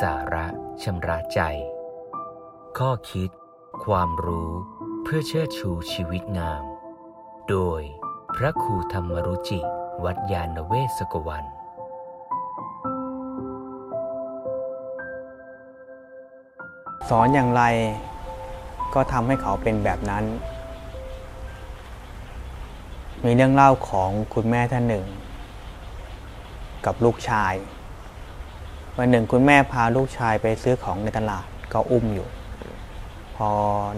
สาระชำระใจ ข้อคิด ความรู้เพื่อเชิดชูชีวิตงาม โดยพระครูธรรมรุจิ วัดยาณเวศกวันสอนอย่างไรก็ทำให้เขาเป็นแบบนั้น มีเรื่องเล่าของคุณแม่ท่านหนึ่ง กับลูกชาย วันหนึ่งคุณแม่พาลูกชายไปซื้อของในตลาดก็อุ้มอยู่ พอ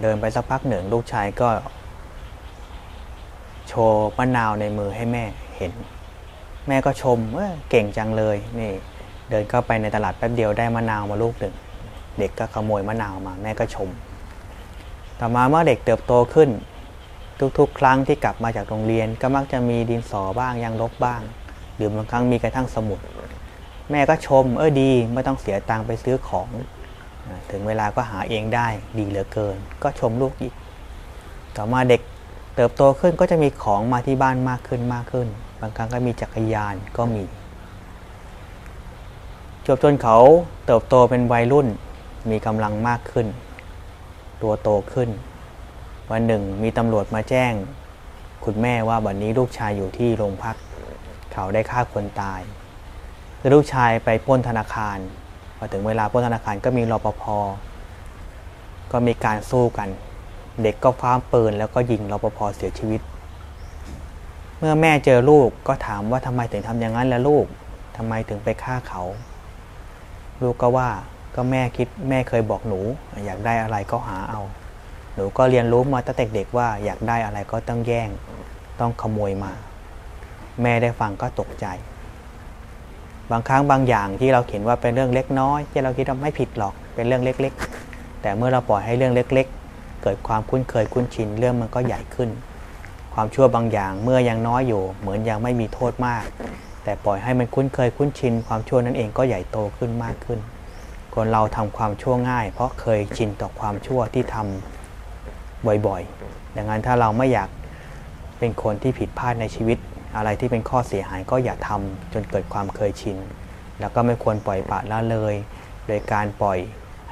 เดินไปสักพักหนึ่งลูกชายก็ โชว์มะนาวในมือให้แม่เห็น แม่ก็ชมเเก่งจังเลยนี่ เดินเข้าไปในตลาดแป๊บเดียวได้มะนาวมาลูกหนึ่งเด็กก็ขโมยมะนาวมา แม่ก็ชม ต่อมาเมื่อเด็กเติบโตขึ้น ทุกๆ ครั้งที่กลับมาจากโรงเรียน ก็มักจะมีดินสอบ้างยางลบบ้าง หรือบางครั้งมีกระทั่งสมุด แม่ก็ชมเออดีไม่ต้องเสียตังค์ไปซื้อของ ถึงเวลาก็หาเองได้ดีเหลือเกิน ก็ชมลูกอีก ต่อมาเด็กเติบโตขึ้นก็จะมีของมาที่บ้านมากขึ้นมากขึ้น บางครั้งก็มีจักรยานก็มีจบจนเขาเติบโตเป็นวัยรุ่นมีกำลังมากขึ้น ตัวโตขึ้น วันหนึ่งมีตำรวจมาแจ้ง คุณแม่ว่าวันนี้ลูกชายอยู่ที่โรงพัก เขาได้ฆ่าคนตาย ลูกชายไปป้นธนาคาร พอถึงเวลาป้นธนาคารก็มีรปภก็มีการสู้กัน เด็กก็ฟ้าปืนแล้วก็ยิงรปภเสียชีวิต เมื่อแม่เจอลูกก็ถามว่าทำไมถึงทำอย่างนั้นล้วลูกทำไมถึงไปฆ่าเขา ลูกก็ว่าก็แม่คิดแม่เคยบอกหนู อยากได้อะไรก็หาเอา หนูก็เรียนรู้มาตั้งแต่เด็กว่าอยากได้อะไรก็ต้องแย่ง ต้องขโมยมา แม่ได้ฟังก็ตกใจ บางครั้งบางอย่างที่เราเห็นว่าเป็นเรื่องเล็กน้อย ที่เราคิดว่าไม่ผิดหรอกเป็นเรื่องเล็ก ๆ แต่เมื่อเราปล่อยให้เรื่องเล็ก ๆ เกิดความคุ้นเคยคุ้นชินเรื่องมันก็ใหญ่ขึ้น ความชั่วบางอย่างเมื่อยังน้อยอยู่ เหมือนยังไม่มีโทษมาก แต่ปล่อยให้มันคุ้นเคยคุ้นชิน ความชั่วนั้นเองก็ใหญ่โตขึ้นมากขึ้น คนเราทำความชั่วง่าย เพราะเคยชินต่อความชั่วที่ทำบ่อยๆดังนั้นถ้าเราไม่อยากเป็นคนที่ผิดพลาดในชีวิต อะไรที่เป็นข้อเสียหายก็อย่าทำจนเกิดความเคยชิน แล้วก็ไม่ควรปล่อยปละละเลย โดยการปล่อย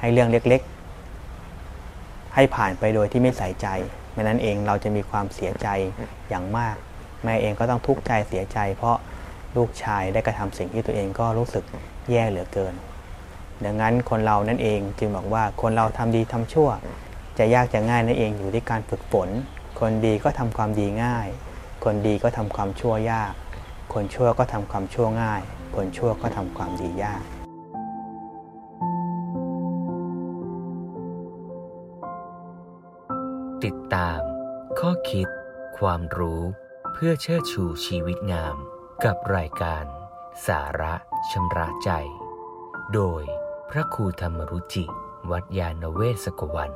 ให้เรื่องเล็กๆ ให้ผ่านไปโดยที่ไม่ใส่ใจไม่นั้นเองเราจะมีความเสียใจอย่างมาก แม่เองก็ต้องทุกข์ใจเสียใจ เพราะลูกชายได้กระทำสิ่งที่ตัวเองก็รู้สึกแย่เหลือเกิน ดังนั้นคนเรานั่นเองจึงบอกว่าคนเราทำดีทำชั่ว จะยากจะง่ายนั่นเองอยู่ที่การฝึกฝน คนดีก็ทำความดีง่าย คนดีก็ทำความชั่วยาก คนชั่วก็ทำความชั่วง่าย คนชั่วก็ทำความดียาก ติดตาม ข้อคิด ความรู้ เพื่อเชิดชูชีวิตงาม กับรายการ สาระชำระใจ โดยพระครูธรรมรุจิ วัดยาณเวศกวัน